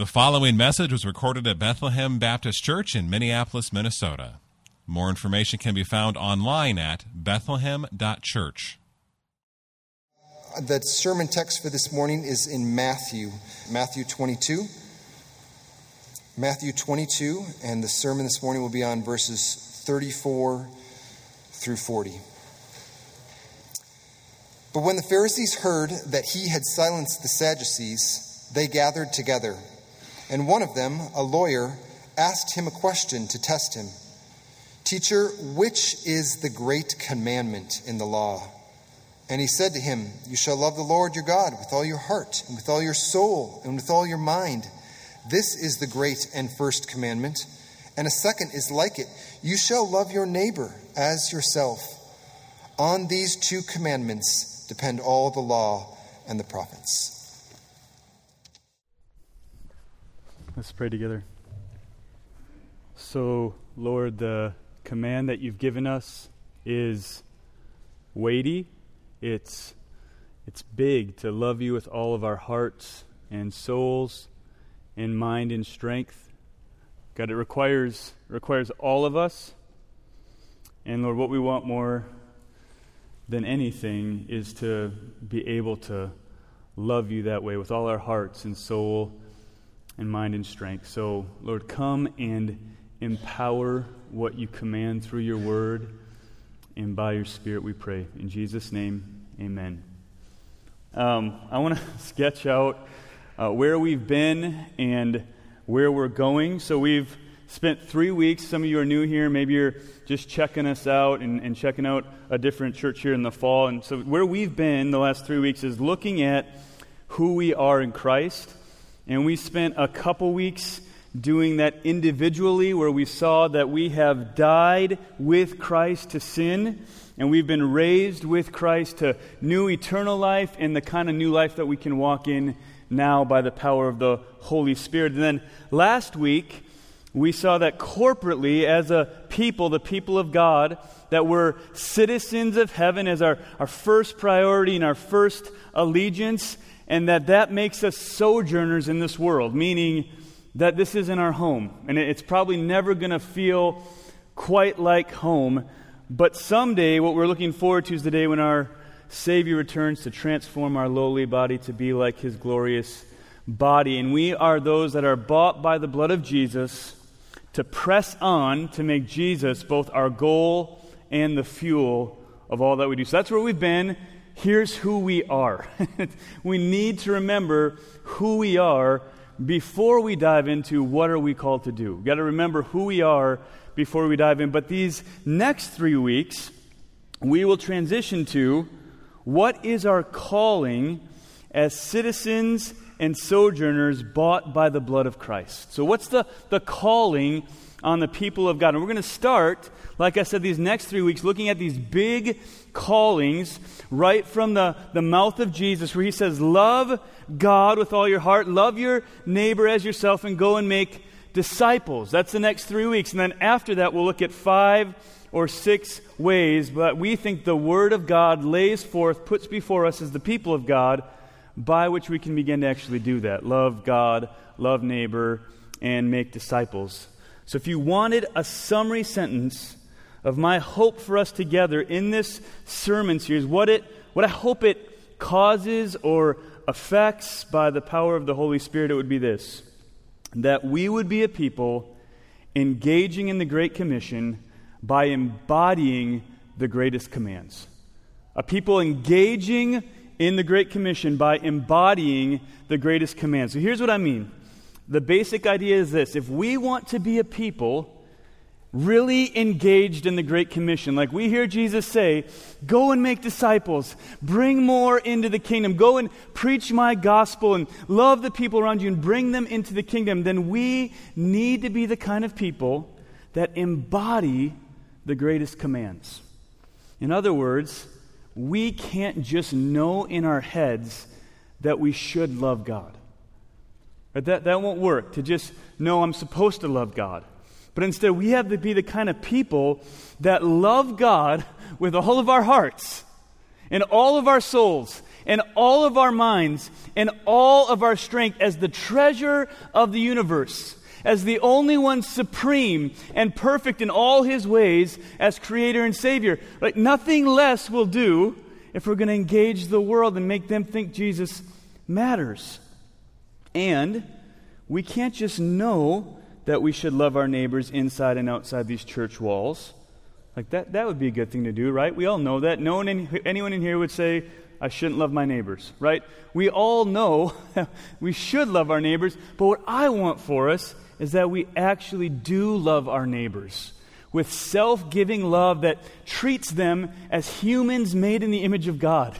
The following message was recorded at Bethlehem Baptist Church in Minneapolis, Minnesota. More information can be found online at bethlehem.church. The sermon text for this morning is in Matthew, Matthew 22. Matthew 22, and the sermon this morning will be on verses 34 through 40. But when the Pharisees heard that he had silenced the Sadducees, they gathered together. And one of them, a lawyer, asked him a question to test him Teacher, which is the great commandment in the law? And he said to him, You shall love the Lord your God with all your heart, and with all your soul, and with all your mind. This is the great and first commandment. And a second is like it You shall love your neighbor as yourself. On these two commandments depend all the law and the prophets. Let's pray together. So, Lord, the command that you've given us is weighty. It's it's big to love you with all of our hearts and souls and mind and strength. God, it requires requires all of us. And Lord, what we want more than anything is to be able to love you that way with all our hearts and soul and mind and strength. So, Lord, come and empower what you command through your word and by your spirit, we pray. In Jesus' name, amen. Um, I want to sketch out uh, where we've been and where we're going. So, we've spent three weeks. Some of you are new here. Maybe you're just checking us out and, and checking out a different church here in the fall. And so, where we've been the last three weeks is looking at who we are in Christ and we spent a couple weeks doing that individually, where we saw that we have died with Christ to sin, and we've been raised with Christ to new eternal life and the kind of new life that we can walk in now by the power of the Holy Spirit. And then last week, we saw that corporately, as a people, the people of God, that we're citizens of heaven as our, our first priority and our first allegiance and that that makes us sojourners in this world, meaning that this isn't our home. And it's probably never going to feel quite like home. But someday, what we're looking forward to is the day when our Savior returns to transform our lowly body to be like his glorious body. And we are those that are bought by the blood of Jesus to press on to make Jesus both our goal and the fuel of all that we do. So that's where we've been here's who we are. we need to remember who we are before we dive into what are we called to do. We've got to remember who we are before we dive in. But these next three weeks, we will transition to what is our calling as citizens and sojourners bought by the blood of Christ. So, what's the, the calling on the people of God? And we're going to start, like I said, these next three weeks looking at these big callings right from the, the mouth of Jesus, where he says, Love God with all your heart, love your neighbor as yourself, and go and make disciples. That's the next three weeks. And then after that, we'll look at five or six ways, but we think the Word of God lays forth, puts before us as the people of God, by which we can begin to actually do that. Love God, love neighbor, and make disciples. So if you wanted a summary sentence of my hope for us together in this sermon series, what, it, what I hope it causes or affects by the power of the Holy Spirit, it would be this that we would be a people engaging in the Great Commission by embodying the greatest commands. A people engaging in the Great Commission by embodying the greatest commands. So here's what I mean. The basic idea is this if we want to be a people really engaged in the Great Commission. Like we hear Jesus say, Go and make disciples, bring more into the kingdom, go and preach my gospel and love the people around you and bring them into the kingdom. Then we need to be the kind of people that embody the greatest commands. In other words, we can't just know in our heads that we should love God. That, that won't work, to just know I'm supposed to love God. But instead, we have to be the kind of people that love God with all of our hearts and all of our souls and all of our minds and all of our strength as the treasure of the universe, as the only one supreme and perfect in all his ways as creator and savior. Like nothing less will do if we're going to engage the world and make them think Jesus matters. And we can't just know that we should love our neighbors inside and outside these church walls. Like that, that would be a good thing to do, right? We all know that. No one in, anyone in here would say, I shouldn't love my neighbors, right? We all know we should love our neighbors, but what I want for us is that we actually do love our neighbors with self giving love that treats them as humans made in the image of God,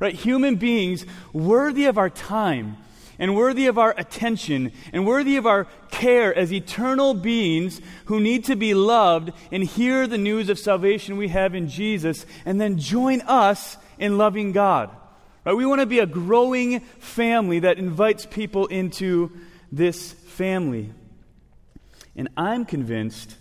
right? Human beings worthy of our time and worthy of our attention and worthy of our care as eternal beings who need to be loved and hear the news of salvation we have in Jesus and then join us in loving God. Right? We want to be a growing family that invites people into this family. And I'm convinced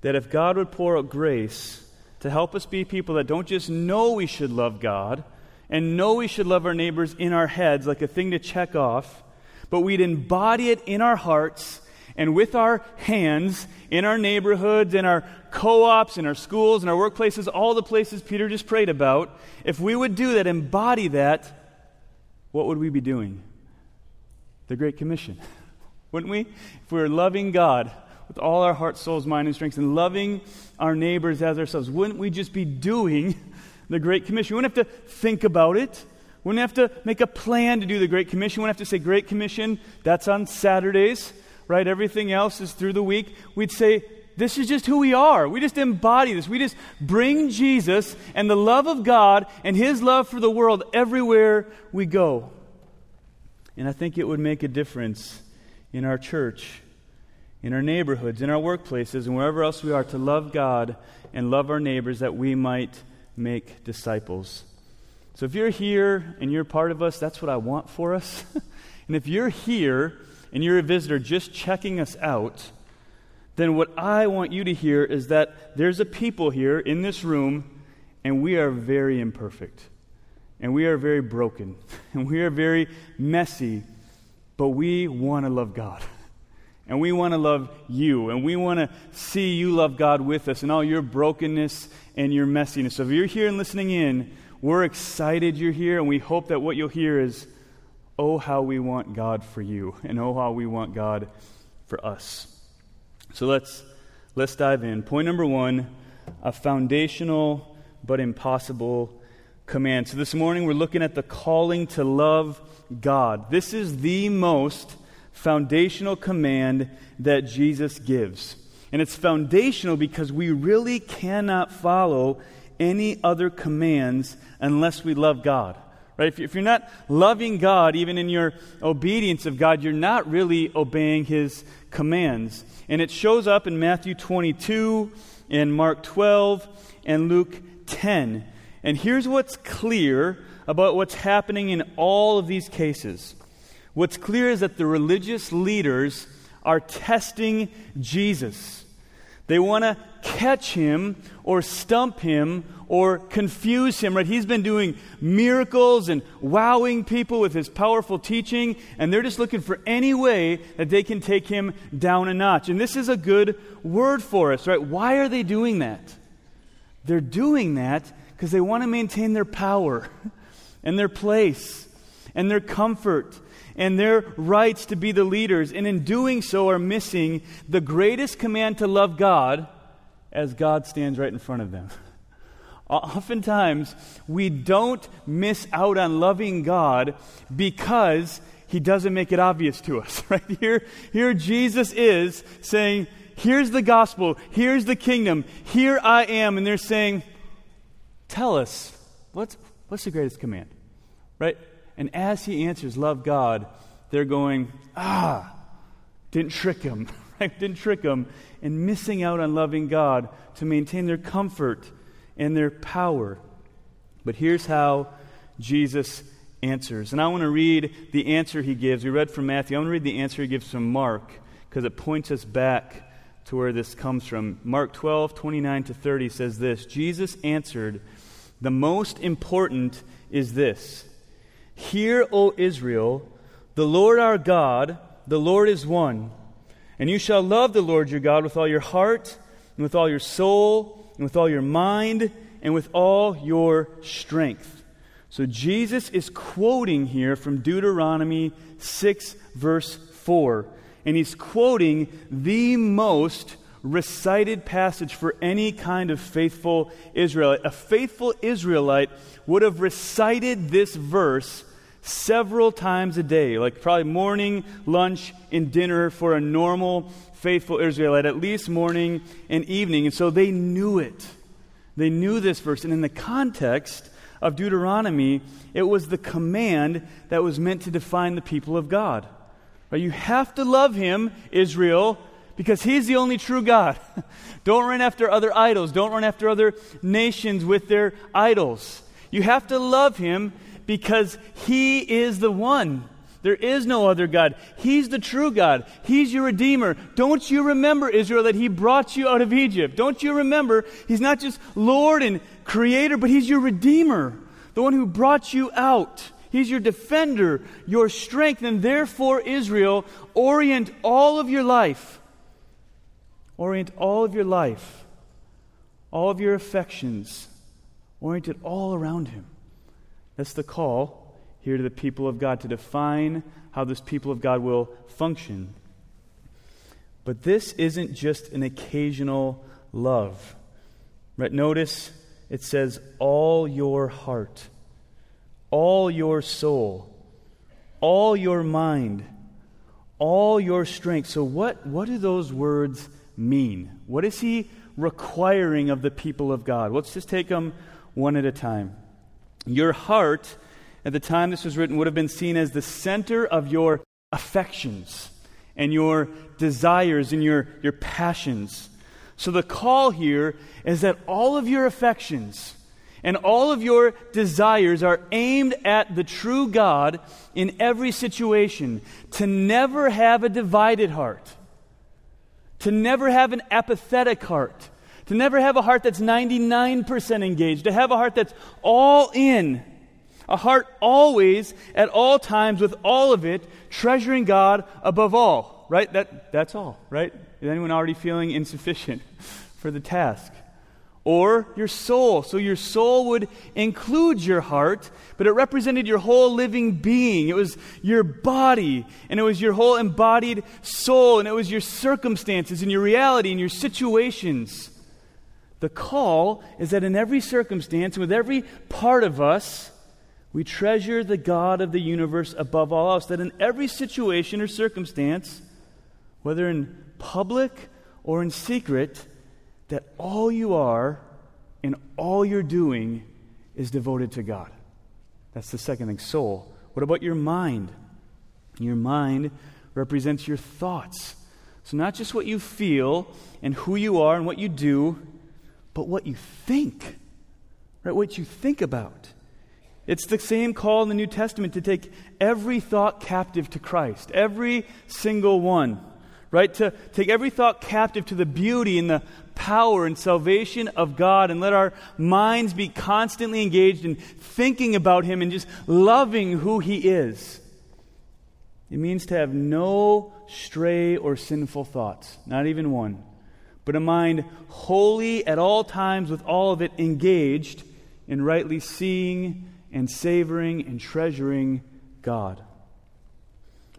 that if God would pour out grace to help us be people that don't just know we should love God and know we should love our neighbors in our heads like a thing to check off, but we'd embody it in our hearts and with our hands in our neighborhoods, in our co ops, in our schools, in our workplaces, all the places Peter just prayed about, if we would do that, embody that, what would we be doing? The Great Commission. Wouldn't we? If we were loving God with all our heart, souls, mind, and strength, and loving our neighbors as ourselves, wouldn't we just be doing the Great Commission? We wouldn't have to think about it. We wouldn't have to make a plan to do the Great Commission. We wouldn't have to say, Great Commission, that's on Saturdays right? Everything else is through the week. We'd say, this is just who we are. We just embody this. We just bring Jesus and the love of God and His love for the world everywhere we go. And I think it would make a difference in our church, in our neighborhoods, in our workplaces, and wherever else we are to love God and love our neighbors that we might make disciples. So if you're here and you're part of us, that's what I want for us. and if you're here, and you're a visitor just checking us out, then what I want you to hear is that there's a people here in this room, and we are very imperfect. And we are very broken. And we are very messy. But we want to love God. And we want to love you. And we want to see you love God with us and all your brokenness and your messiness. So if you're here and listening in, we're excited you're here, and we hope that what you'll hear is oh, how we want God for you, and oh, how we want God for us. So let's, let's dive in. Point number one a foundational but impossible command. So this morning we're looking at the calling to love God. This is the most foundational command that Jesus gives. And it's foundational because we really cannot follow any other commands unless we love God. Right? If you're not loving God, even in your obedience of God, you're not really obeying His commands. And it shows up in Matthew 22, in Mark 12, and Luke 10. And here's what's clear about what's happening in all of these cases. What's clear is that the religious leaders are testing Jesus. They want to catch him or stump him or confuse him, right? He's been doing miracles and wowing people with his powerful teaching, and they're just looking for any way that they can take him down a notch. And this is a good word for us, right? Why are they doing that? They're doing that because they want to maintain their power and their place and their comfort and their rights to be the leaders, and in doing so are missing the greatest command to love God as God stands right in front of them. Oftentimes, we don't miss out on loving God because he doesn't make it obvious to us. Right here, here Jesus is saying, Here's the gospel, here's the kingdom, here I am. And they're saying, Tell us, what's, what's the greatest command? Right? And as he answers, Love God, they're going, Ah, didn't trick him. Right? Didn't trick him. And missing out on loving God to maintain their comfort and their power. But here's how Jesus answers. And I want to read the answer he gives. We read from Matthew. I want to read the answer he gives from Mark because it points us back to where this comes from. Mark 12, 29 to 30 says this Jesus answered, The most important is this Hear, O Israel, the Lord our God, the Lord is one. And you shall love the Lord your God with all your heart, and with all your soul, and with all your mind, and with all your strength. So Jesus is quoting here from Deuteronomy 6, verse 4. And he's quoting the most recited passage for any kind of faithful Israelite. A faithful Israelite would have recited this verse several times a day, like probably morning, lunch, and dinner for a normal faithful Israelite, at least morning and evening. And so they knew it. They knew this verse. And in the context of Deuteronomy, it was the command that was meant to define the people of God. You have to love him, Israel, because he's the only true God. Don't run after other idols. Don't run after other nations with their idols. You have to love him because he is the one. There is no other God. He's the true God. He's your Redeemer. Don't you remember, Israel, that He brought you out of Egypt? Don't you remember He's not just Lord and Creator, but He's your Redeemer, the one who brought you out. He's your defender, your strength, and therefore, Israel, orient all of your life. Orient all of your life, all of your affections, orient it all around Him. That's the call here to the people of God to define how this people of God will function. But this isn't just an occasional love. Right? Notice it says, all your heart, all your soul, all your mind, all your strength. So, what, what do those words mean? What is he requiring of the people of God? Let's just take them one at a time. Your heart at the time this was written would have been seen as the center of your affections and your desires and your, your passions. So the call here is that all of your affections and all of your desires are aimed at the true God in every situation, to never have a divided heart, to never have an apathetic heart, to never have a heart that's 99% engaged, to have a heart that's all in a heart always, at all times, with all of it, treasuring God above all. Right? That, that's all, right? Is anyone already feeling insufficient for the task? Or your soul. So your soul would include your heart, but it represented your whole living being. It was your body, and it was your whole embodied soul, and it was your circumstances, and your reality, and your situations. The call is that in every circumstance, with every part of us, we treasure the God of the universe above all else, that in every situation or circumstance, whether in public or in secret, that all you are and all you're doing is devoted to God. That's the second thing. Soul. What about your mind? Your mind represents your thoughts. So, not just what you feel and who you are and what you do, but what you think, right? What you think about. It's the same call in the New Testament to take every thought captive to Christ, every single one, right? To take every thought captive to the beauty and the power and salvation of God and let our minds be constantly engaged in thinking about Him and just loving who He is. It means to have no stray or sinful thoughts, not even one, but a mind wholly at all times with all of it engaged in rightly seeing and savoring and treasuring God.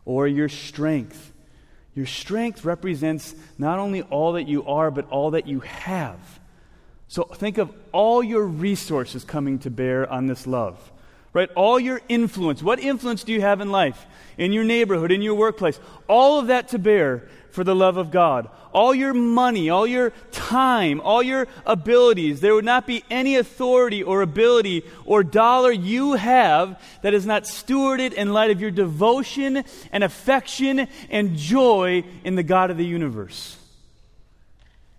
Or your strength. Your strength represents not only all that you are, but all that you have. So think of all your resources coming to bear on this love. Right? All your influence. What influence do you have in life? In your neighborhood, in your workplace? All of that to bear for the love of God. All your money, all your time, all your abilities, there would not be any authority or ability or dollar you have that is not stewarded in light of your devotion and affection and joy in the God of the universe.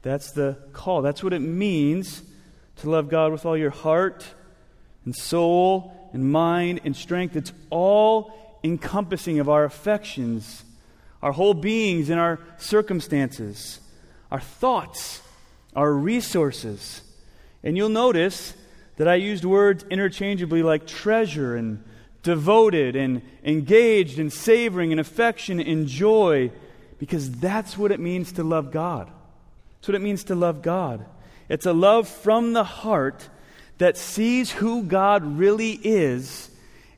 That's the call. That's what it means to love God with all your heart and soul and mind and strength. It's all encompassing of our affections our whole beings and our circumstances, our thoughts, our resources. And you'll notice that I used words interchangeably like treasure and devoted and engaged and savoring and affection and joy because that's what it means to love God. That's what it means to love God. It's a love from the heart that sees who God really is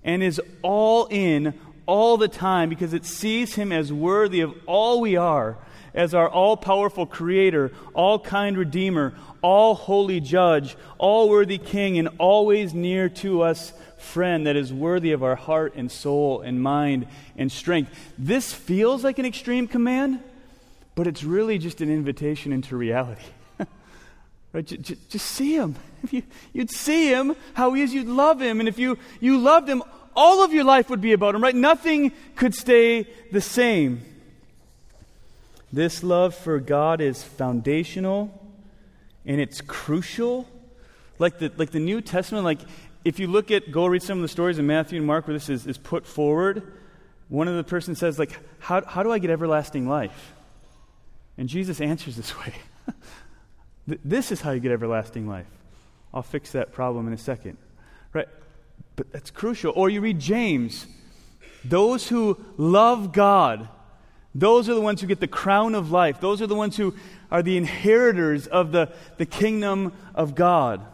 and is all in all the time because it sees him as worthy of all we are, as our all powerful creator, all kind redeemer, all holy judge, all worthy king, and always near to us friend that is worthy of our heart and soul and mind and strength. This feels like an extreme command, but it's really just an invitation into reality. right? Just, just, see him. If you, you'd see him how he is, you'd love him. And if you, you loved him, all of your life would be about him, right? Nothing could stay the same. This love for God is foundational and it's crucial. Like the, like the New Testament, like if you look at, go read some of the stories in Matthew and Mark where this is, is put forward, one of the person says, like, how, how do I get everlasting life? And Jesus answers this way. this is how you get everlasting life. I'll fix that problem in a second. Right? But that's crucial. Or you read James. Those who love God, those are the ones who get the crown of life. Those are the ones who are the inheritors of the, the kingdom of God.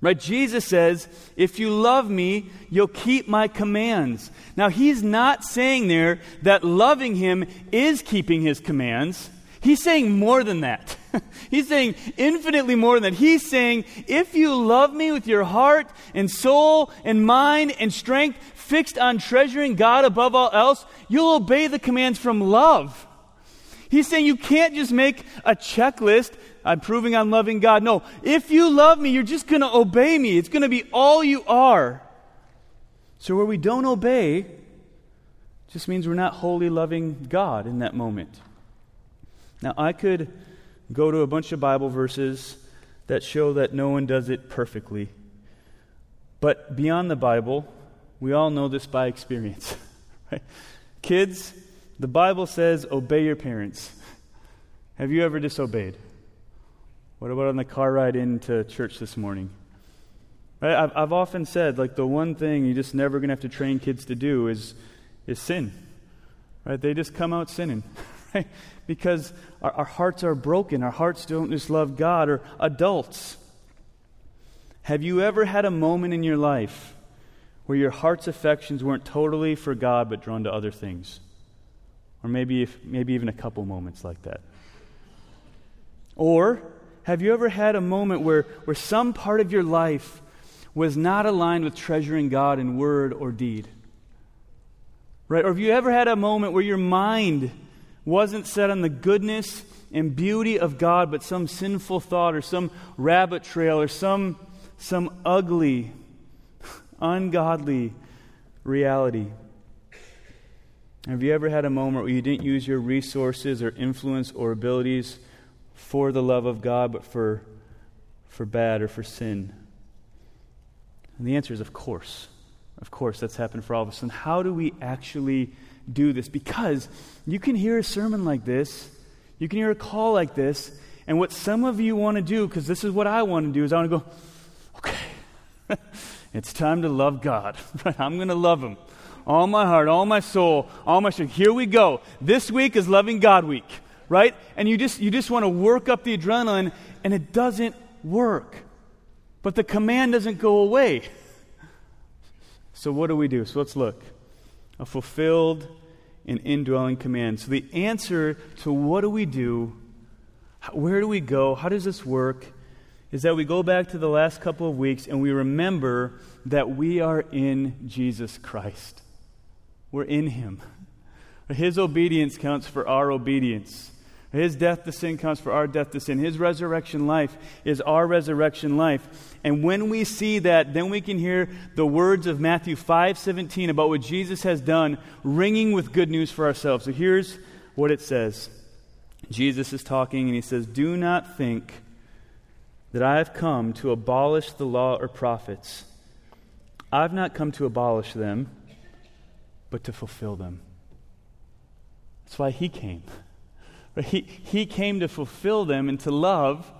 Right? Jesus says, if you love me, you'll keep my commands. Now, he's not saying there that loving him is keeping his commands. He's saying more than that. he's saying infinitely more than that. He's saying, if you love me with your heart and soul and mind and strength, fixed on treasuring God above all else, you'll obey the commands from love. He's saying you can't just make a checklist. I'm proving I'm loving God. No, if you love me, you're just going to obey me. It's going to be all you are. So where we don't obey just means we're not wholly loving God in that moment. Now, I could go to a bunch of Bible verses that show that no one does it perfectly. But beyond the Bible, we all know this by experience. Right? Kids, the Bible says, obey your parents. Have you ever disobeyed? What about on the car ride into church this morning? Right? I've, I've often said, like, the one thing you're just never going to have to train kids to do is, is sin. Right? They just come out sinning. Right? Because our, our hearts are broken. Our hearts don't just love God or adults. Have you ever had a moment in your life where your heart's affections weren't totally for God but drawn to other things? Or maybe, if, maybe even a couple moments like that. Or have you ever had a moment where, where some part of your life was not aligned with treasuring God in word or deed? Right? Or have you ever had a moment where your mind wasn't set on the goodness and beauty of God, but some sinful thought or some rabbit trail or some, some ugly, ungodly reality? Have you ever had a moment where you didn't use your resources or influence or abilities for the love of God, but for, for bad or for sin? And the answer is, of course. Of course, that's happened for all of us. And how do we actually do this? Because you can hear a sermon like this, you can hear a call like this, and what some of you want to do, because this is what I want to do, is I want to go, okay, it's time to love God. But I'm going to love Him all my heart, all my soul, all my strength. Here we go. This week is loving God week, right? And you just you just want to work up the adrenaline and it doesn't work. But the command doesn't go away. So what do we do? So let's look. A fulfilled and indwelling command. So the answer to what do we do? Where do we go? How does this work? Is that we go back to the last couple of weeks and we remember that we are in Jesus Christ. We're in Him. His obedience counts for our obedience. His death to sin comes for our death to sin. His resurrection life is our resurrection life. And when we see that, then we can hear the words of Matthew 5:17 about what Jesus has done, ringing with good news for ourselves. So here's what it says. Jesus is talking and he says, "Do not think that I have come to abolish the law or prophets. I've not come to abolish them, but to fulfill them. That's why he came. He, he came to fulfill them and to love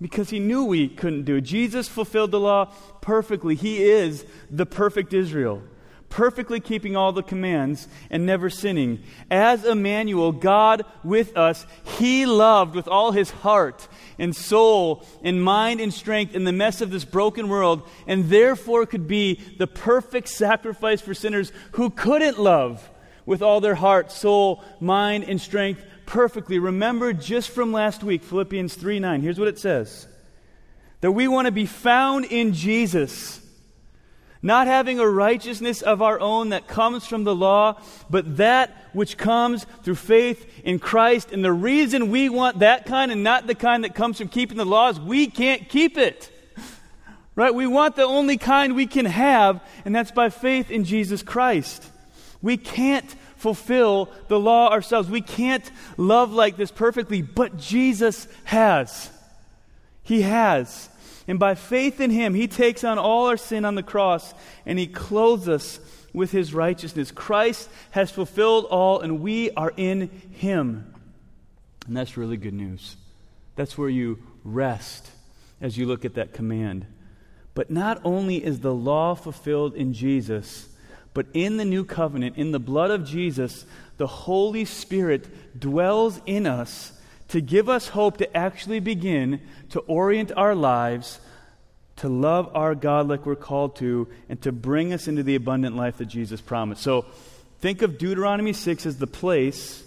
because he knew we couldn't do it. Jesus fulfilled the law perfectly. He is the perfect Israel. perfectly keeping all the commands and never sinning. As Emmanuel, God with us, he loved with all his heart and soul and mind and strength in the mess of this broken world, and therefore could be the perfect sacrifice for sinners who couldn't love with all their heart, soul, mind, and strength perfectly. Remember just from last week, Philippians 3 9. Here's what it says that we want to be found in Jesus not having a righteousness of our own that comes from the law, but that which comes through faith in Christ. And the reason we want that kind and not the kind that comes from keeping the law is we can't keep it. Right? We want the only kind we can have, and that's by faith in Jesus Christ. We can't fulfill the law ourselves. We can't love like this perfectly, but Jesus has. He has. And by faith in him, he takes on all our sin on the cross and he clothes us with his righteousness. Christ has fulfilled all, and we are in him. And that's really good news. That's where you rest as you look at that command. But not only is the law fulfilled in Jesus, but in the new covenant, in the blood of Jesus, the Holy Spirit dwells in us to give us hope to actually begin to orient our lives to love our God like we're called to, and to bring us into the abundant life that Jesus promised. So think of Deuteronomy 6 as the place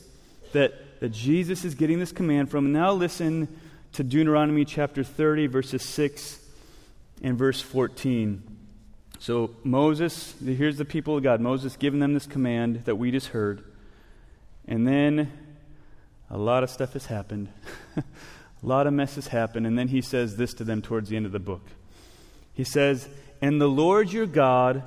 that, that Jesus is getting this command from. Now listen to Deuteronomy chapter 30, verses 6 and verse 14. So Moses, here's the people of God. Moses giving them this command that we just heard. And then a lot of stuff has happened. a lot of mess has happened. And then he says this to them towards the end of the book. He says, And the Lord your God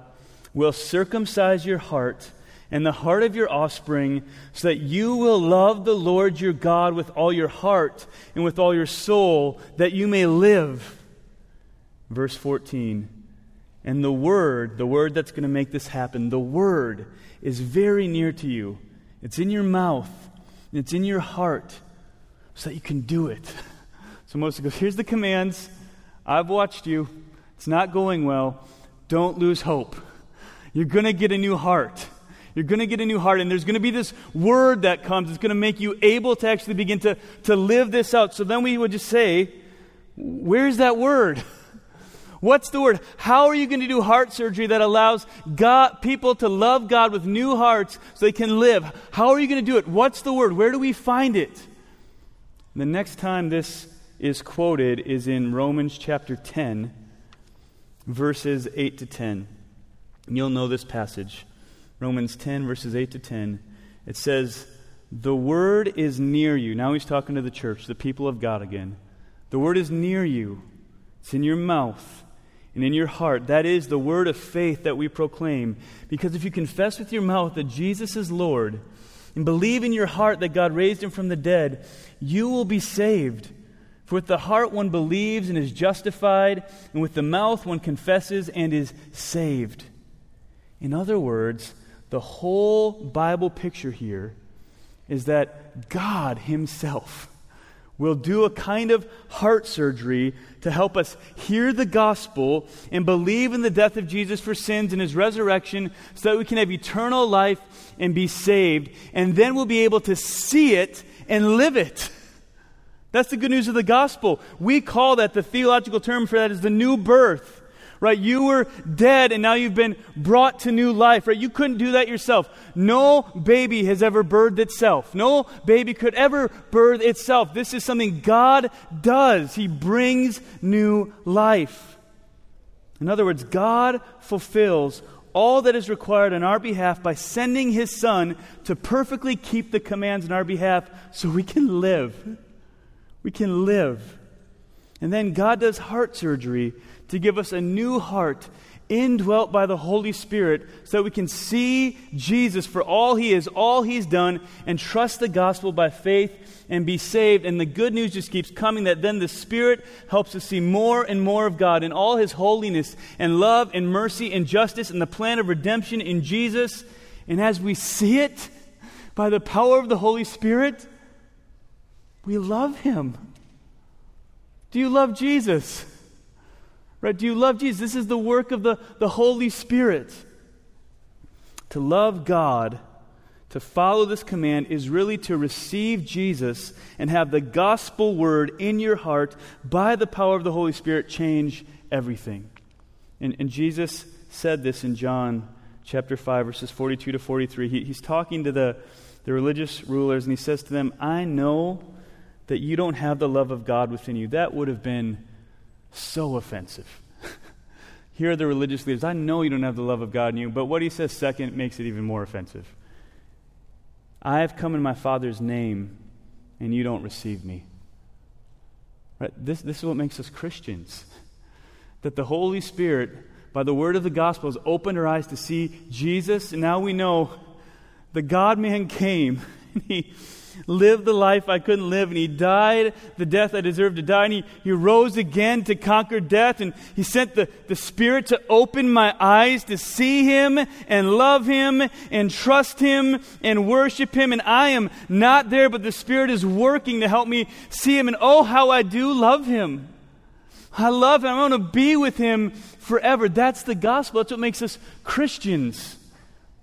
will circumcise your heart and the heart of your offspring, so that you will love the Lord your God with all your heart and with all your soul, that you may live. Verse 14. And the Word, the Word that's going to make this happen, the Word is very near to you. It's in your mouth, it's in your heart, so that you can do it. So Moses goes, Here's the commands. I've watched you. It's not going well. Don't lose hope. You're going to get a new heart. You're going to get a new heart, and there's going to be this word that comes. It's going to make you able to actually begin to, to live this out. So then we would just say, Where's that word? What's the word? How are you going to do heart surgery that allows God, people to love God with new hearts so they can live? How are you going to do it? What's the word? Where do we find it? The next time this is quoted is in Romans chapter 10, verses 8 to 10. And you'll know this passage. Romans 10, verses 8 to 10. It says, The word is near you. Now he's talking to the church, the people of God again. The word is near you, it's in your mouth and in your heart. That is the word of faith that we proclaim. Because if you confess with your mouth that Jesus is Lord and believe in your heart that God raised him from the dead, you will be saved. For with the heart one believes and is justified, and with the mouth one confesses and is saved. In other words, the whole Bible picture here is that God Himself will do a kind of heart surgery to help us hear the gospel and believe in the death of Jesus for sins and his resurrection so that we can have eternal life and be saved. And then we'll be able to see it and live it. That's the good news of the gospel. We call that, the theological term for that is the new birth. Right? You were dead and now you've been brought to new life, right? You couldn't do that yourself. No baby has ever birthed itself. No baby could ever birth itself. This is something God does. He brings new life. In other words, God fulfills all that is required on our behalf by sending His Son to perfectly keep the commands on our behalf so we can live. We can live. And then God does heart surgery to give us a new heart indwelt by the Holy Spirit so that we can see Jesus for all he is, all he's done, and trust the gospel by faith and be saved. And the good news just keeps coming that then the Spirit helps us see more and more of God in all his holiness and love and mercy and justice and the plan of redemption in Jesus. And as we see it by the power of the Holy Spirit, we love him. Do you love Jesus? Right? Do you love Jesus? This is the work of the, the Holy Spirit. To love God, to follow this command, is really to receive Jesus and have the gospel word in your heart by the power of the Holy Spirit change everything. And, and Jesus said this in John chapter 5, verses 42 to 43. He, he's talking to the, the religious rulers, and he says to them, I know that you don't have the love of God within you. That would have been so offensive. Here are the religious leaders. I know you don't have the love of God in you, but what he says second makes it even more offensive. I have come in my Father's name, and you don't receive me. Right? This, this is what makes us Christians. That the Holy Spirit, by the word of the gospel, has opened our eyes to see Jesus, and now we know the God man came, and he lived the life I couldn't live, and he died the death I deserved to die, and he, he rose again to conquer death, and he sent the, the Spirit to open my eyes to see him and love him and trust him and worship him. And I am not there, but the Spirit is working to help me see him, and oh, how I do love him. I love him. I want to be with him forever. That's the gospel. That's what makes us Christians.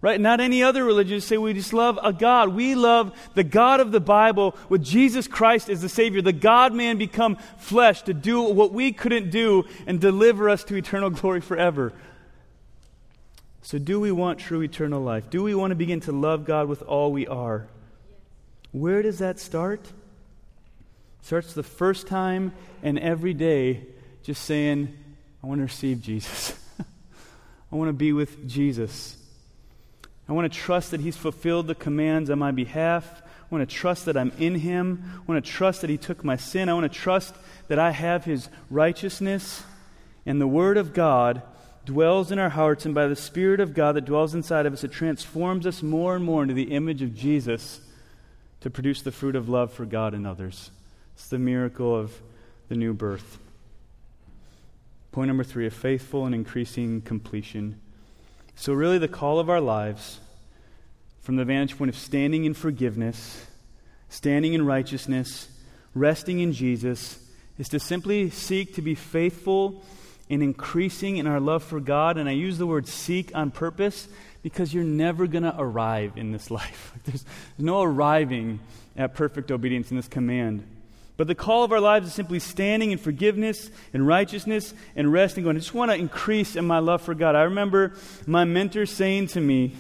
Right? Not any other religion. Say we just love a God. We love the God of the Bible with Jesus Christ as the Savior, the God man become flesh to do what we couldn't do and deliver us to eternal glory forever. So, do we want true eternal life? Do we want to begin to love God with all we are? Where does that start? It starts the first time and every day just saying, I want to receive Jesus. I want to be with Jesus. I want to trust that He's fulfilled the commands on my behalf. I want to trust that I'm in Him. I want to trust that He took my sin. I want to trust that I have His righteousness. And the Word of God dwells in our hearts, and by the Spirit of God that dwells inside of us, it transforms us more and more into the image of Jesus to produce the fruit of love for God and others. It's the miracle of the new birth. Point number three a faithful and increasing completion. So, really, the call of our lives, from the vantage point of standing in forgiveness, standing in righteousness, resting in Jesus, is to simply seek to be faithful and increasing in our love for God. And I use the word seek on purpose because you're never going to arrive in this life. There's no arriving at perfect obedience in this command. But the call of our lives is simply standing in forgiveness and righteousness and resting, going, I just want to increase in my love for God. I remember my mentor saying to me,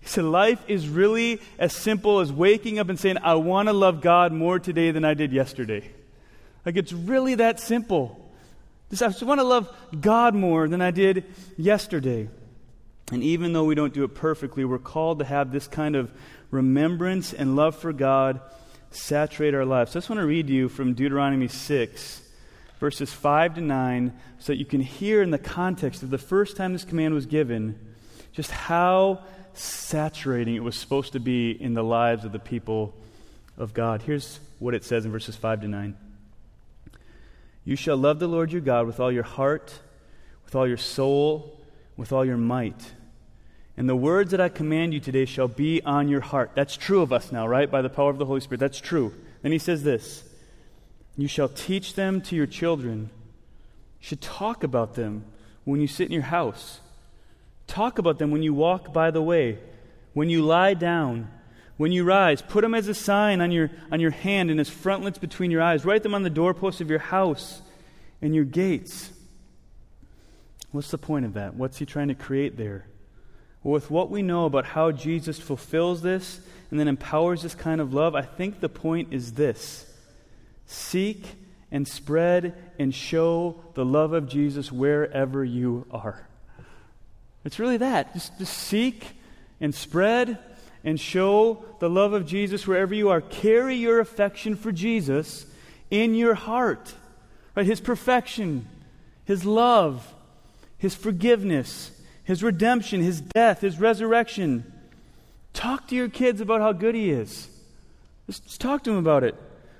he said, Life is really as simple as waking up and saying, I want to love God more today than I did yesterday. Like, it's really that simple. Just, I just want to love God more than I did yesterday. And even though we don't do it perfectly, we're called to have this kind of remembrance and love for God saturate our lives. So I just want to read you from Deuteronomy 6, verses 5 to 9, so that you can hear in the context of the first time this command was given just how saturating it was supposed to be in the lives of the people of God. Here's what it says in verses 5 to 9 You shall love the Lord your God with all your heart, with all your soul, with all your might. And the words that I command you today shall be on your heart. That's true of us now, right? By the power of the Holy Spirit. That's true. Then he says this You shall teach them to your children. You should talk about them when you sit in your house. Talk about them when you walk by the way, when you lie down, when you rise. Put them as a sign on your, on your hand and as frontlets between your eyes. Write them on the doorposts of your house and your gates. What's the point of that? What's he trying to create there? With what we know about how Jesus fulfills this and then empowers this kind of love, I think the point is this seek and spread and show the love of Jesus wherever you are. It's really that. Just, just seek and spread and show the love of Jesus wherever you are. Carry your affection for Jesus in your heart. Right? His perfection, his love, his forgiveness, his redemption, his death, his resurrection. Talk to your kids about how good he is. Just, just talk to them about it.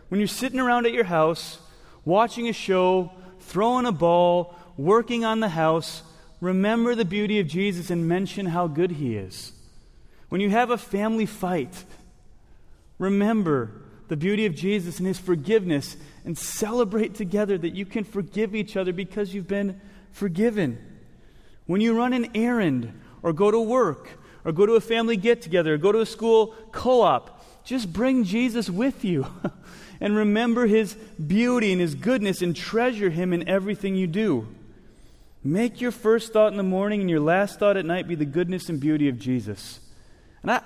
When you're sitting around at your house, watching a show, throwing a ball, working on the house, remember the beauty of Jesus and mention how good he is. When you have a family fight, remember the beauty of Jesus and his forgiveness and celebrate together that you can forgive each other because you've been forgiven. When you run an errand or go to work or go to a family get together, go to a school co op. Just bring Jesus with you and remember his beauty and his goodness and treasure him in everything you do. Make your first thought in the morning and your last thought at night be the goodness and beauty of Jesus. And I,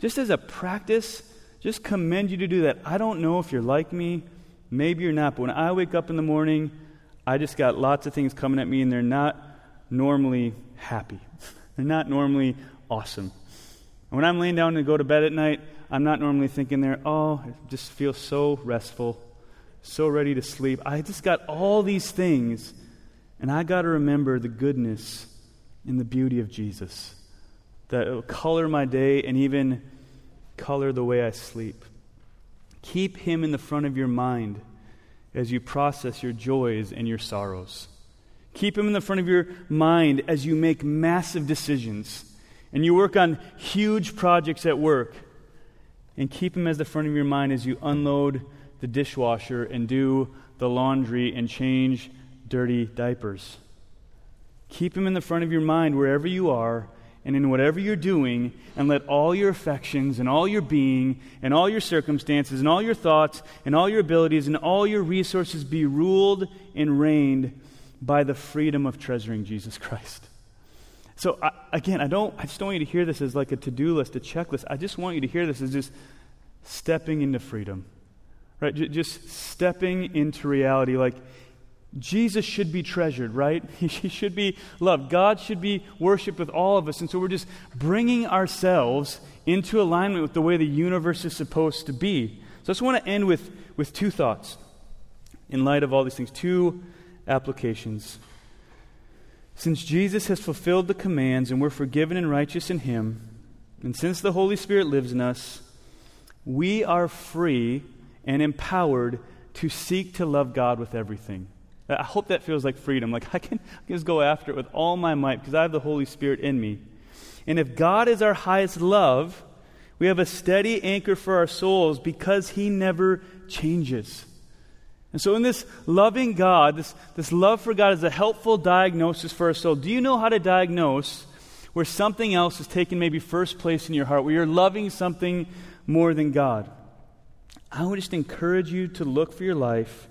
just as a practice, just commend you to do that. I don't know if you're like me, maybe you're not, but when I wake up in the morning, I just got lots of things coming at me, and they're not normally happy. they're not normally awesome. And when I'm laying down to go to bed at night, I'm not normally thinking there, oh, I just feel so restful, so ready to sleep. I just got all these things, and I got to remember the goodness and the beauty of Jesus that will color my day and even color the way I sleep. Keep Him in the front of your mind as you process your joys and your sorrows. Keep Him in the front of your mind as you make massive decisions and you work on huge projects at work. And keep Him as the front of your mind as you unload the dishwasher and do the laundry and change dirty diapers. Keep Him in the front of your mind wherever you are and in whatever you're doing, and let all your affections and all your being and all your circumstances and all your thoughts and all your abilities and all your resources be ruled and reigned by the freedom of treasuring Jesus Christ. So, I, again, I, don't, I just don't want you to hear this as like a to do list, a checklist. I just want you to hear this as just stepping into freedom, right? J- just stepping into reality. Like, Jesus should be treasured, right? He should be loved. God should be worshiped with all of us. And so we're just bringing ourselves into alignment with the way the universe is supposed to be. So I just want to end with, with two thoughts in light of all these things, two applications. Since Jesus has fulfilled the commands and we're forgiven and righteous in Him, and since the Holy Spirit lives in us, we are free and empowered to seek to love God with everything. I hope that feels like freedom. Like I can, just go after it with all my might because I have the Holy Spirit in me. And if God is our highest love, we have a steady anchor for our souls because He never changes. And so, in this loving God, this, this love for God is a helpful diagnosis for our soul. Do you know how to diagnose where something else is taking maybe first place in your heart, where you're loving something more than God? I would just encourage you to look for your life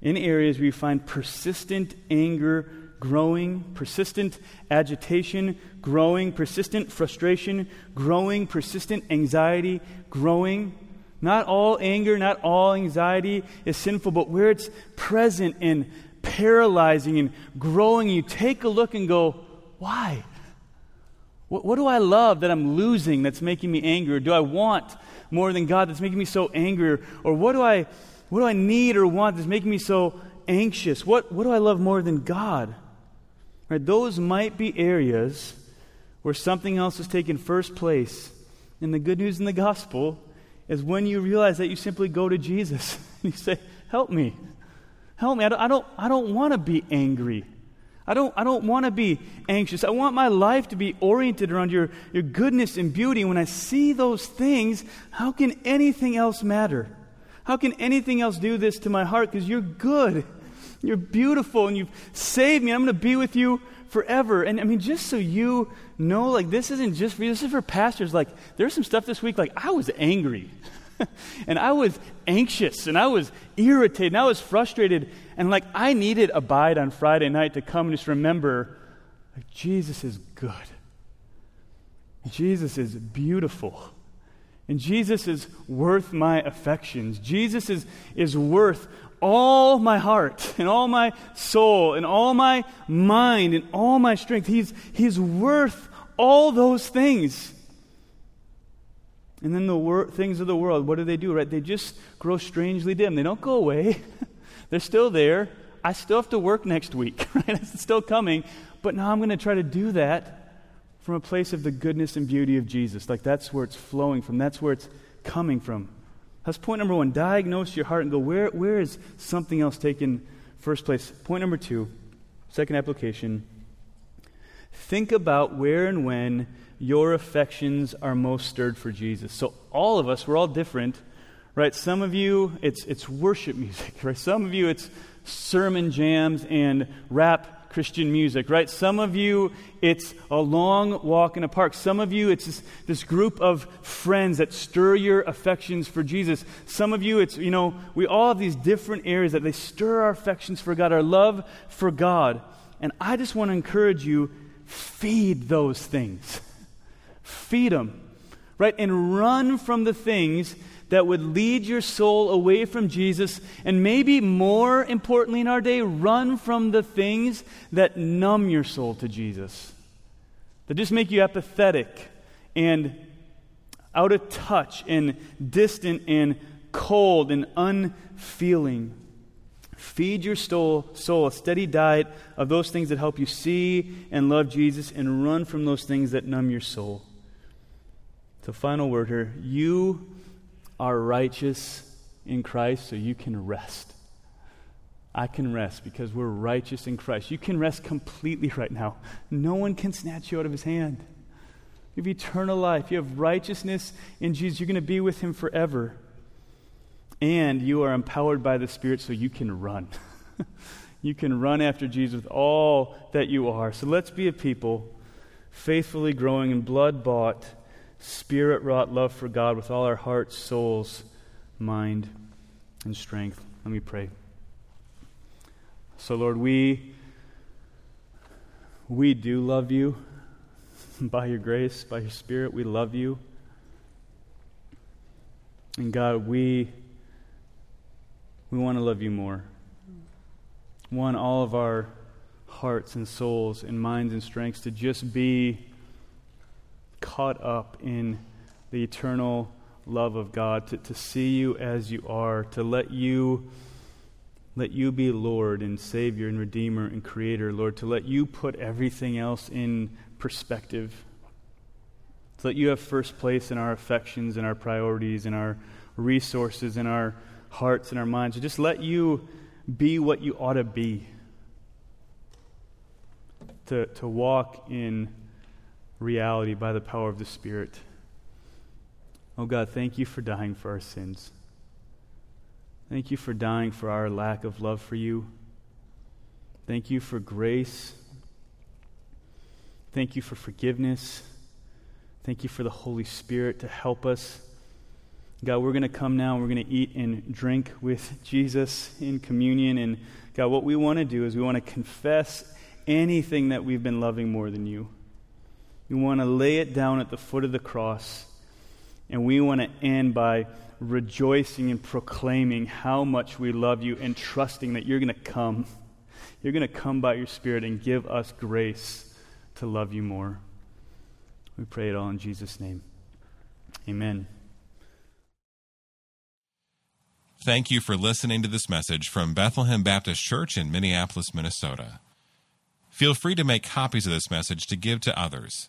in areas where you find persistent anger growing, persistent agitation growing, persistent frustration growing, persistent anxiety growing. Not all anger, not all anxiety is sinful, but where it's present and paralyzing and growing, you take a look and go, why? What, what, do I love that I'm losing that's making me angry? Or do I want more than God that's making me so angry? Or what do I what do I need or want that's making me so anxious? What, what do I love more than God? Right, those might be areas where something else is taking first place. And the good news in the gospel is when you realize that you simply go to Jesus and you say, Help me. Help me. I don't, I don't, I don't want to be angry. I don't, I don't want to be anxious. I want my life to be oriented around your, your goodness and beauty. When I see those things, how can anything else matter? How can anything else do this to my heart? Because you're good. You're beautiful and you've saved me. I'm going to be with you forever. And I mean, just so you know, like, this isn't just for you, this is for pastors. Like, there's some stuff this week, like, I was angry. and I was anxious and I was irritated and I was frustrated. And like, I needed Abide on Friday night to come and just remember like, Jesus is good. Jesus is beautiful. And Jesus is worth my affections. Jesus is, is worth all my heart and all my soul and all my mind and all my strength. He's, he's worth all those things. And then the wor- things of the world, what do they do, right? They just grow strangely dim. They don't go away, they're still there. I still have to work next week, right? It's still coming. But now I'm going to try to do that from a place of the goodness and beauty of Jesus. Like that's where it's flowing from, that's where it's coming from. That's point number one. Diagnose your heart and go, where, where is something else taken first place? Point number two, second application. Think about where and when your affections are most stirred for Jesus. So, all of us, we're all different, right? Some of you, it's, it's worship music, right? Some of you, it's sermon jams and rap Christian music, right? Some of you, it's a long walk in a park. Some of you, it's this, this, group of friends that stir your affections for Jesus. Some of you, it's, you know, we all have these different areas that they stir our affections for God, our love for God. And I just want to encourage you feed those things. Feed them, right? And run from the things that would lead your soul away from Jesus, and maybe more importantly in our day, run from the things that numb your soul to Jesus, that just make you apathetic and out of touch and distant and cold and unfeeling. Feed your soul, soul a steady diet of those things that help you see and love Jesus, and run from those things that numb your soul. So, final word here. You are righteous in Christ, so you can rest. I can rest because we're righteous in Christ. You can rest completely right now. No one can snatch you out of his hand. You have eternal life. You have righteousness in Jesus. You're going to be with him forever. And you are empowered by the Spirit so you can run. you can run after Jesus with all that you are. So let's be a people faithfully growing in blood bought spirit wrought love for God with all our hearts, souls, mind, and strength. Let me pray. So, Lord, we, we do love you by your grace, by your Spirit. We love you. And God, we, we want to love you more. Want all of our hearts and souls and minds and strengths to just be caught up in the eternal love of God, to, to see you as you are, to let you let you be Lord and Savior and Redeemer and Creator, Lord, to let you put everything else in perspective. To let you have first place in our affections and our priorities and our resources and our hearts and our minds. To just let you be what you ought to be. To, to walk in reality by the power of the Spirit. Oh God, thank you for dying for our sins. Thank you for dying for our lack of love for you. Thank you for grace. Thank you for forgiveness. Thank you for the Holy Spirit to help us. God, we're going to come now and we're going to eat and drink with Jesus in communion. And God, what we want to do is we want to confess anything that we've been loving more than you. We want to lay it down at the foot of the cross. And we want to end by rejoicing and proclaiming how much we love you and trusting that you're going to come. You're going to come by your Spirit and give us grace to love you more. We pray it all in Jesus' name. Amen. Thank you for listening to this message from Bethlehem Baptist Church in Minneapolis, Minnesota. Feel free to make copies of this message to give to others